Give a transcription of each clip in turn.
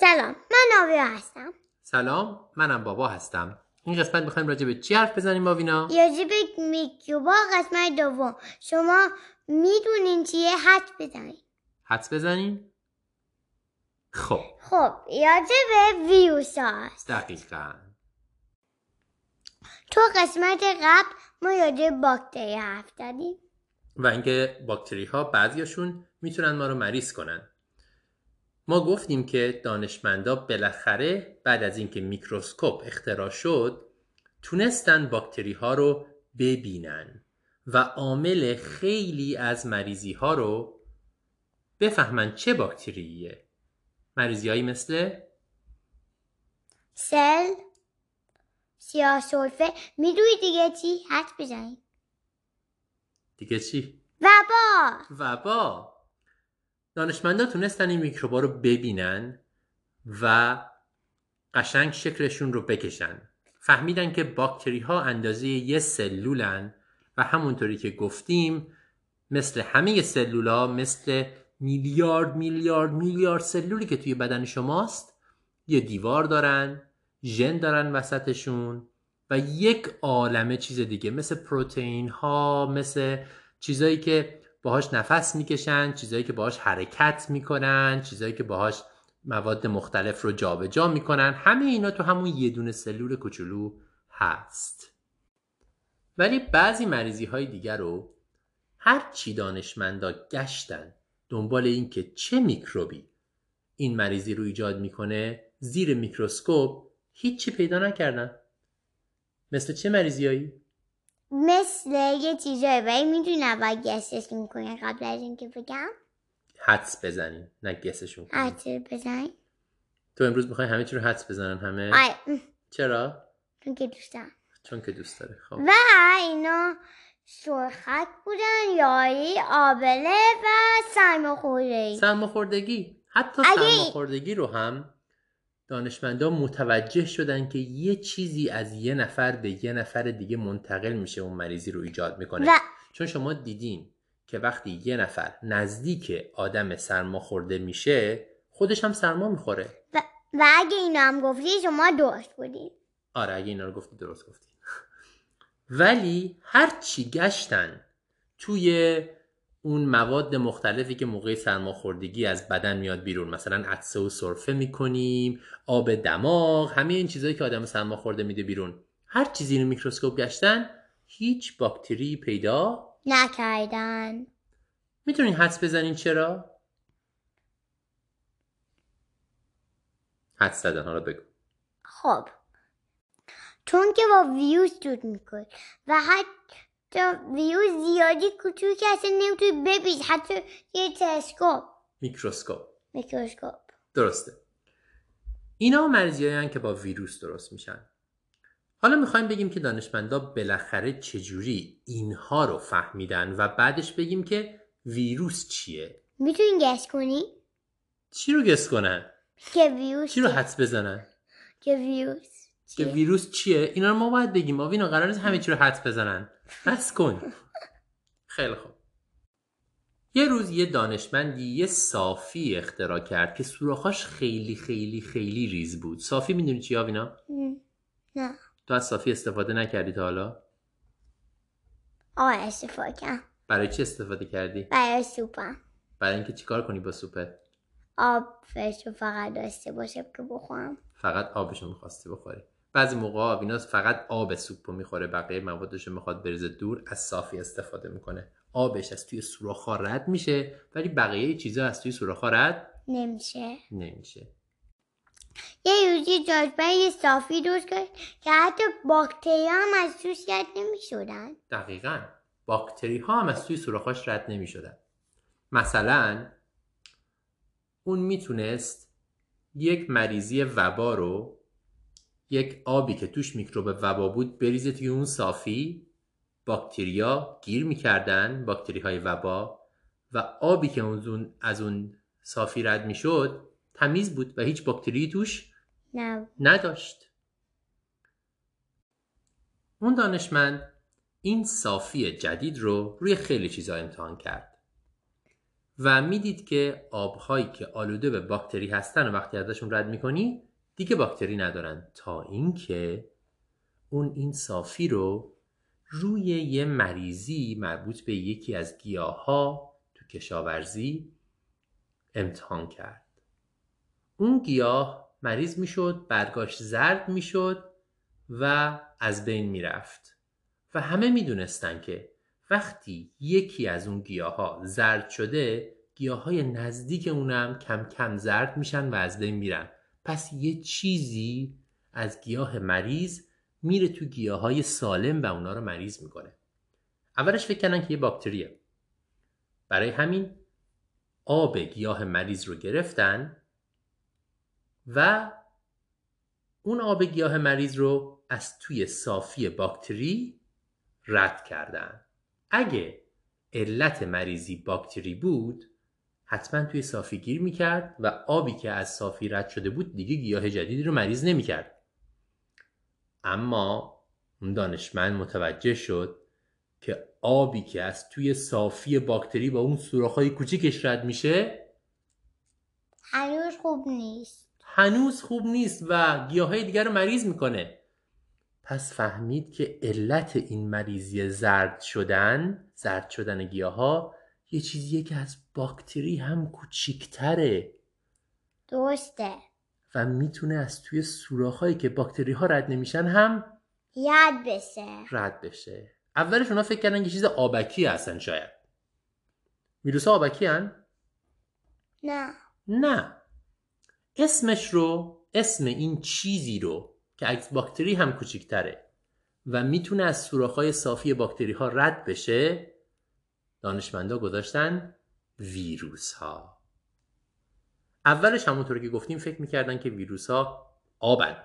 سلام من آبیا هستم. سلام منم بابا هستم. این قسمت می‌خوایم راجع به چی حرف بزنیم باوینا راجع به میکروبا قسمت دوم. شما می‌دونین چیه؟ حد بزنین. حدس بزنیم خب. خب راجع به ویروس هست. دقیقا. تو قسمت قبل ما راجع باکتری حرف زدیم. و اینکه باکتری ها بعضیاشون می‌تونن ما رو مریض کنن. ما گفتیم که دانشمندا بالاخره بعد از اینکه میکروسکوپ اختراع شد تونستن باکتری ها رو ببینن و عامل خیلی از مریضی ها رو بفهمن چه باکتریه. مریضی هایی مثل سل سیاه سلفه. می‌دونی دیگه چی؟ حد بزنین دیگه چی؟ وبا. وبا. دانشمندا تونستن این میکروبا رو ببینن و قشنگ شکلشون رو بکشن. فهمیدن که باکتری ها اندازه یه سلولن و همونطوری که گفتیم مثل همه سلولا مثل میلیارد میلیارد میلیارد سلولی که توی بدن شماست یه دیوار دارن ژن دارن وسطشون و یک عالمه چیز دیگه مثل پروتئین ها مثل چیزایی که باهاش نفس می‌کشن چیزایی که باهاش حرکت می‌کنن چیزایی که باهاش مواد مختلف رو جابجا جا می‌کنن. همه اینا تو همون یه دونه سلول کوچولو هست. ولی بعضی مریضی های دیگر رو هر چی دانشمندا گشتن دنبال اینکه چه میکروبی این مریضی رو ایجاد می‌کنه زیر میکروسکوپ هیچی پیدا نکردن. مثل چه مریضیایی؟ مثل یه چیزایی ولی می‌دونی اول گسش می‌کنه قبل از اینکه بگم. حدس بزنین نه گسشون کنین. حد بزنین تو امروز می‌خوای همه چی رو حدس بزنن همه؟ آره چرا؟ چون که دوستم چون که دوست داره خب. و اینا سرخک بودن یاری آبله و سرماخوردگی. سرماخوردگی. حتی سرماخوردگی رو هم دانشمندا متوجه شدن که یه چیزی از یه نفر به یه نفر دیگه منتقل میشه اون مریضی رو ایجاد می‌کنه. و چون شما دیدین که وقتی یه نفر نزدیک آدم سرماخورده میشه خودش هم سرما می‌خوره. و, و اگه اینا هم گفتی شما درست بودین آره اگه اینا رو گفتی درست گفتی. ولی هر چی گشتن توی اون مواد مختلفی که موقع سرماخوردگی از بدن میاد بیرون مثلا عطسه و سرفه می‌کنیم آب دماغ همه این چیزهایی که آدم سرماخورده میده بیرون. هر چیزی رو میکروسکوپ گشتن هیچ باکتری پیدا نکردن. می‌تونین حدس بزنین چرا؟ حدس زدن حالا بگو. خب. چون که با ویروس دود می‌کنه و حتی ویروس زیادی کوچوک که اصلا نمی‌تونی ببینی حتی یه تلسکوپ میکروسکوپ میکروسکوپ درسته. اینا مریضی که با ویروس درست میشن. حالا می‌خوایم بگیم که دانشمندا بالاخره چجوری اینها رو فهمیدن و بعدش بگیم که ویروس چیه؟ می‌تونی guess کنی؟ چی رو guess کنن؟ که ویروس چی رو؟ حدس بزنن؟ که ویروس. که؟ ویروس چیه؟ اینا رو ما باید بگیم. آوینا قرار نیست همه چی رو حدس بزنن. بس کن. خیلی خوب. یه روز یه دانشمندی یه صافی اختراع کرد که سوراخاش خیلی خیلی خیلی ریز بود. صافی می‌دونی چی آوینا نه. تو از صافی استفاده نکردی تا حالا؟ آه استفاده کنم برای چی استفاده کردی؟ برای سوپم. برای اینکه چیکار کنی با سوپت؟ آب فقط داشته باشه که بخورم. فقط آبشو می‌خواستی بخوری. بعضی موقع آوینا فقط آب سوپ رو می‌خوره بقیه موادش رو می‌خواد بریزه دور از صافی استفاده می‌کنه. آبش از توی سوراخ‌ها رد میشه ولی بقیه چیزا از توی سوراخ‌ها رد نمیشه. نمیشه. یه روزی یه صافی درست کرد که حتی باکتری هم از توش رد نمی‌شدن. دقیقا. باکتری ها هم از توی سوراخاش رد نمی شدن. مثلا اون می‌تونست یک مریضی وبا رو یک آبی که توش میکروب وبا بود بریزه توی اون صافی. باکتریا گیر می‌کردن باکتری های وبا. و آبی که اون از اون صافی رد می‌شد تمیز بود و هیچ باکتری توش نه. نداشت. اون دانشمند این صافی جدید رو روی خیلی چیزا امتحان کرد. و می‌دید که آبهایی که آلوده به باکتری هستن و وقتی ازشون رد می‌کنی دیگه باکتری ندارن تا اینکه اون این صافی رو روی یه مریضی مربوط به یکی از گیاه ها تو کشاورزی امتحان کرد. اون گیاه مریض می‌شد برگاش زرد می‌شد و از بین می‌رفت و همه می‌دونستن که وقتی یکی از اون گیاه زرد شده گیاه های نزدیک اونم کم کم زرد میشن و از بین میرن. پس یه چیزی از گیاه مریض میره تو گیاه های سالم و اونا رو مریض می‌کنه. اولش فکر کردن که یه باکتریه. برای همین آب گیاه مریض رو گرفتن و اون آب گیاه مریض رو از توی صافی باکتری رد کردن. اگه علت مریضی باکتری بود حتما توی صافی گیر می‌کرد و آبی که از صافی رد شده بود دیگه گیاه جدیدی رو مریض نمی‌کرد. اما اون دانشمند متوجه شد که آبی که از توی صافی باکتری با اون سوراخ‌های کوچیکش رد میشه هنوز خوب نیست. هنوز خوب نیست و گیاهای دیگر رو مریض می‌کنه. پس فهمید که علت این مریضی زرد شدن زرد شدن گیاه ها یه چیزیه که از باکتری هم کوچیکتره. درسته. و می‌تونه از توی سوراخ‌هایی که باکتری ها رد نمیشن هم یاد بشه. رد بشه. اولش اونا فکر کردن که چیز آبکی هستن شاید. ویروس ها آبکی هن؟ نه. نه. اسمش رو اسم این چیزی رو که از باکتری هم کوچیکتره و می‌تونه از سوراخ‌های صافی باکتری ها رد بشه دانشمندا گذاشتن ویروس ها اولش همونطور که گفتیم فکر می‌کردن که ویروس ها آبن.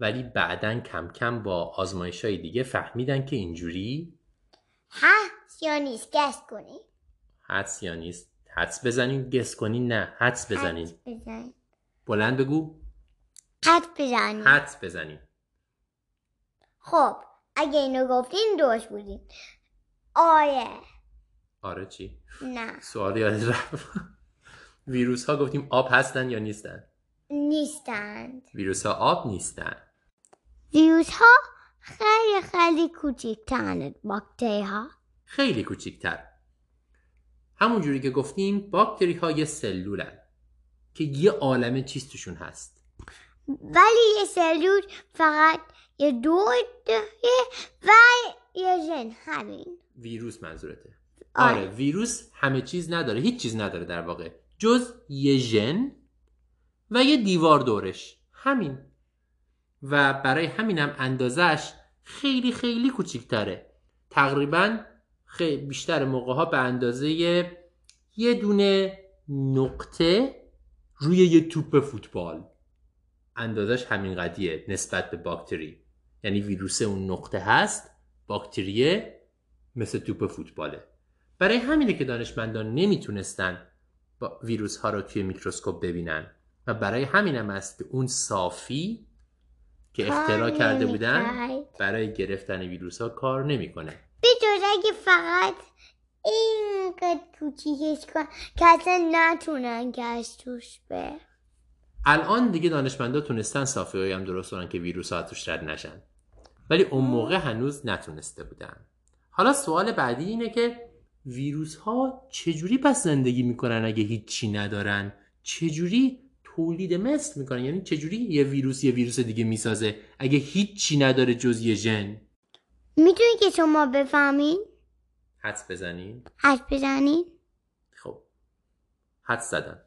ولی بعدا کم کم با آزمایش های دیگه فهمیدن که اینجوری هست یا نیست؟ گست کنی. حدس یا نیست. حدس بزنین گس کنین نه. حدس بزنین. حدس بزن. بلند بگو. حدس بزنی. حدس بزنین. خب اگه اینو گفتین درست بودین. آره آره چی؟ نه. سوال یاد رفت. ویروس ها گفتیم آب هستن یا نیستن؟ نیستند ویروس ها آب نیستن. ویروس ها خیلی خیلی کوچیکترند باکتری ها خیلی کوچیکتر. همون جوری که گفتیم باکتری ها یه سلولن که یه عالمه چیز توشون هست. ولی یه سلول فقط یه داره و یه ژن. همین. ویروس منظورته. آره. آره ویروس همه چیز نداره هیچ چیز نداره در واقع. جز یه ژن و یه دیوار دورش. همین. و برای همینم اندازش خیلی خیلی کوچیکتره. تقریبا خیلی بیشتر موقع ها به اندازه یه دونه نقطه روی یه توپ فوتبال. اندازش همین قدیه نسبت به باکتری. یعنی ویروس اون نقطه هست باکتریه مثل توپ فوتباله. برای همینه که دانشمندان نمی‌تونستن با ویروس ها رو توی میکروسکوپ ببینن. و برای همینم است که اون صافی که اختراع کرده بودن. برای گرفتن ویروس ها کار نمی‌کنه. به جز اگه فقط اینقدر کوچیکش کن که اصلا نتونن گشت توش به. الان دیگه دانشمندا تونستن صافی هم درست کنن که ویروس ها توش رد نشن. ولی اون موقع هنوز نتونسته بودن. حالا سوال بعدی اینه که ویروس ها چجوری پس زندگی می‌کنن اگه هیچی ندارن؟ چجوری تولید مثل می‌کنن؟ یعنی چجوری یه ویروس یه ویروس دیگه می‌سازه اگه هیچی نداره جز یه ژن؟ می‌تونی که شما بفهمین؟ حدس بزنین. حد بزنین. خب. حدس زدن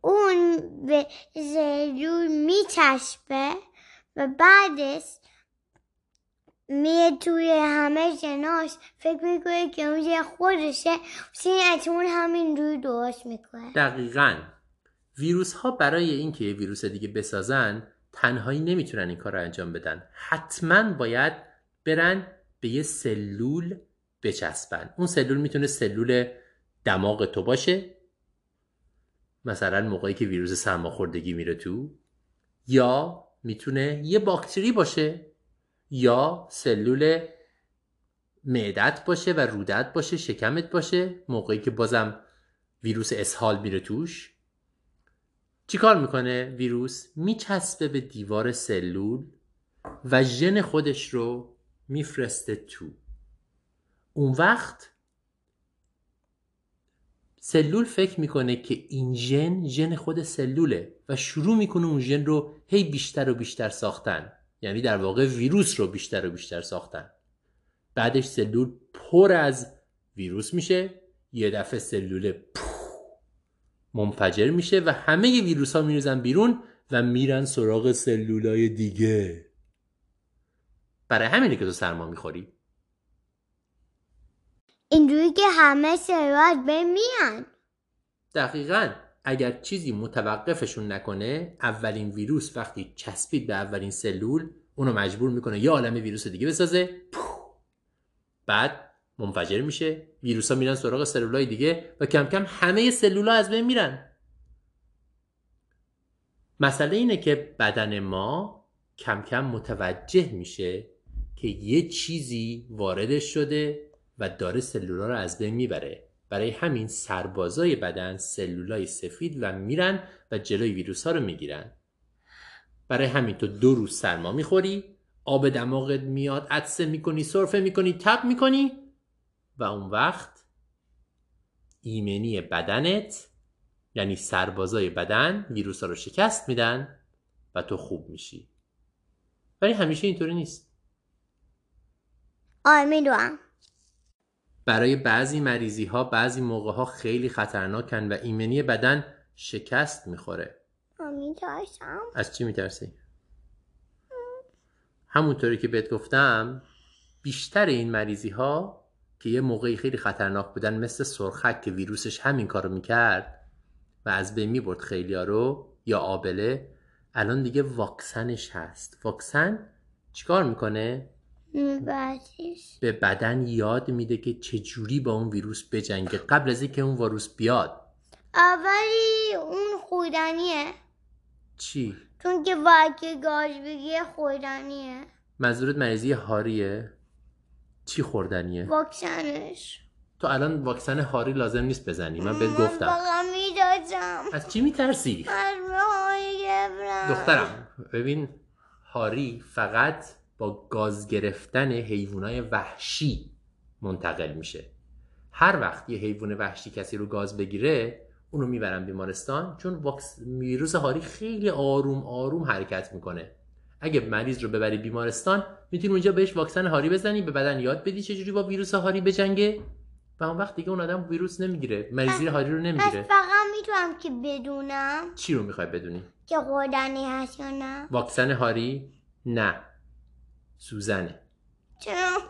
اون به سلول میچسبه و بعدش میه توی همه جناش فکر می‌کنه که اون یه خودشه. سین اون همین روی درست می‌کنه. دقیقا. ویروس ها برای اینکه یه ویروس دیگه بسازن تنهایی نمی‌تونن این کار رو انجام بدن. حتما باید برن به یه سلول بچسبن. اون سلول می‌تونه سلول دماغ تو باشه. مثلا موقعی که ویروس سرماخوردگی میره تو. یا می‌تونه یه باکتری باشه. یا سلول معدت باشه و رودت باشه شکمت باشه موقعی که بازم ویروس اسهال میره توش. چیکار می‌کنه ویروس؟ میچسبه به دیوار سلول و ژن خودش رو میفرسته تو. اون وقت سلول فکر می‌کنه که این ژن ژن خود سلوله و شروع می‌کنه اون ژن رو هی بیشتر و بیشتر ساختن. یعنی در واقع ویروس رو بیشتر و بیشتر ساختن. بعدش سلول پر از ویروس میشه. یه دفعه سلول منفجر میشه و همه ویروس ها میریزن بیرون و میرن سراغ سلولای دیگه. برای همینه که تو سرما می‌خوری. اینجوری که همه سلولات به میان دقیقا. اگر چیزی متوقفشون نکنه اولین ویروس وقتی چسبید به اولین سلول اونو مجبور می‌کنه یه عالم ویروس دیگه بسازه. بعد منفجر میشه. ویروس ها میرن سراغ سلولای دیگه و کم کم همه سلولا از بین میرن. مسئله اینه که بدن ما کم کم متوجه میشه که یه چیزی واردش شده و داره سلولا رو از بین می‌بره. برای همین سربازای بدن سلولای سفید و میرن و جلوی ویروس ها رو می‌گیرن. برای همین تو دو روز سرما می‌خوری آب دماغت میاد عدسه می‌کنی سرفه می‌کنی تب می‌کنی و اون وقت ایمنی بدنت یعنی سربازای بدن ویروس ها رو شکست میدن و تو خوب میشی. ولی همیشه اینطوری نیست. آره برای بعضی مریضی ها بعضی موقع ها خیلی خطرناکن و ایمنی بدن شکست می‌خوره میترسم از چی میترسی؟ همونطوری که بهت گفتم بیشتر این مریضی ها که یه موقعی خیلی خطرناک بودن مثل سرخک که ویروسش همین کارو می‌کرد و از بین می‌برد خیلی رو یا آبله الان دیگه واکسنش هست واکسن چیکار می‌کنه؟ میبرسیش به بدن یاد میده که چجوری با اون ویروس بجنگه قبل از اینکه اون ویروس بیاد. اولی اون خوردنیه. چی؟ چون که وقتی گاز بگیره خوردنیه. منظورت مریضی هاریه؟ چی خوردنیه؟ واکسنش. تو الان واکسن هاری لازم نیست بزنی. من بهت گفتم. فقط میدازم. از چی میترسی؟ از دخترم ببین هاری فقط با گاز گرفتن حیوانای وحشی منتقل میشه. هر وقت یه حیوان وحشی کسی رو گاز بگیره اونو می‌برن بیمارستان چون واکس... ویروس هاری خیلی آروم آروم حرکت می‌کنه. اگه مریض رو ببری بیمارستان می‌تونی اونجا بهش واکسن هاری بزنی به بدن یاد بدی چجوری با ویروس هاری بجنگه. و اون وقت دیگه اون آدم ویروس نمی‌گیره مریضی هاری رو پس نمی‌گیره فقط می‌تونم که بدونم چی رو می‌خوای بدونی؟ که خوردنی هست یا نه؟ واکسن هاری؟ نه. سوزنه. چرا؟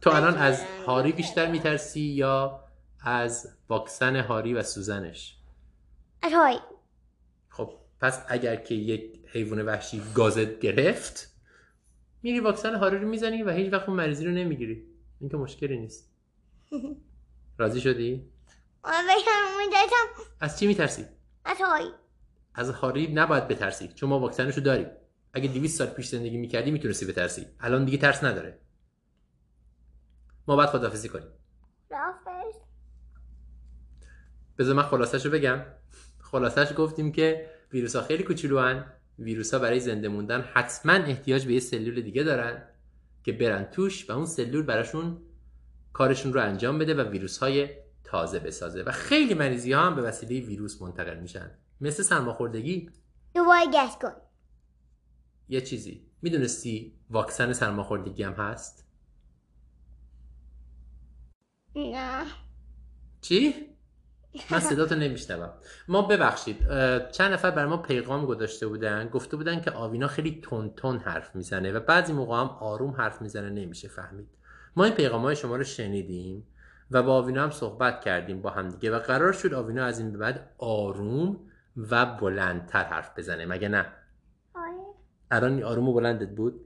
تو الان از هاری بیشتر میترسی یا از واکسن هاری و سوزنش؟ از های خب پس اگر که یک حیوان وحشی گازت گرفت میری واکسن هاری رو می‌زنی و هیچ وقت اون مریضی رو نمی‌گیری. این که مشکلی نیست. راضی شدی؟ از چی میترسی؟ از های از هاری نباید بترسی چون ما واکسنش رو داریم. اگه 200 سال پیش زندگی می‌کردی می‌تونستی بترسی. الان دیگه ترس نداره. ما باید خدافزی کنیم. بذار من خلاصش رو بگم. خلاصش گفتیم که ویروس ها خیلی کوچولو ویروس ها برای زنده موندن حتما احتیاج به یه سلول دیگه دارن که برن توش و اون سلول براشون کارشون رو انجام بده و ویروس های تازه بسازه. و خیلی مریضی ها هم به وسیله ویروس منتقل میشن. مثل سرماخوردگی. دوباره گس کن. یه چیزی. می‌دونستی واکسن سرماخوردگی هم هست؟ نه. چی؟ من صداتو نمیشنوم. ما ببخشید چند نفر بر ما پیغام گذاشته بودن گفته بودن که آوینا خیلی تون تون حرف می‌زنه و بعضی موقع هم آروم حرف می‌زنه نمیشه فهمید. ما این پیغام های شما رو شنیدیم و با آوینا هم صحبت کردیم با هم دیگه و قرار شد آوینا از این به بعد آروم و بلندتر حرف بزنه. مگه نه؟ الان آروم و بلندت بود؟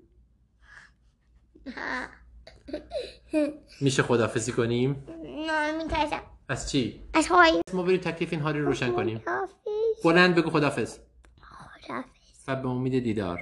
میشه خدافزی کنیم؟ نه میترسم. از چی؟ از های ما بریم تکلیف این هاری رو روشن کنیم. بلند بگو خدافز خدافز و به امید دیدار.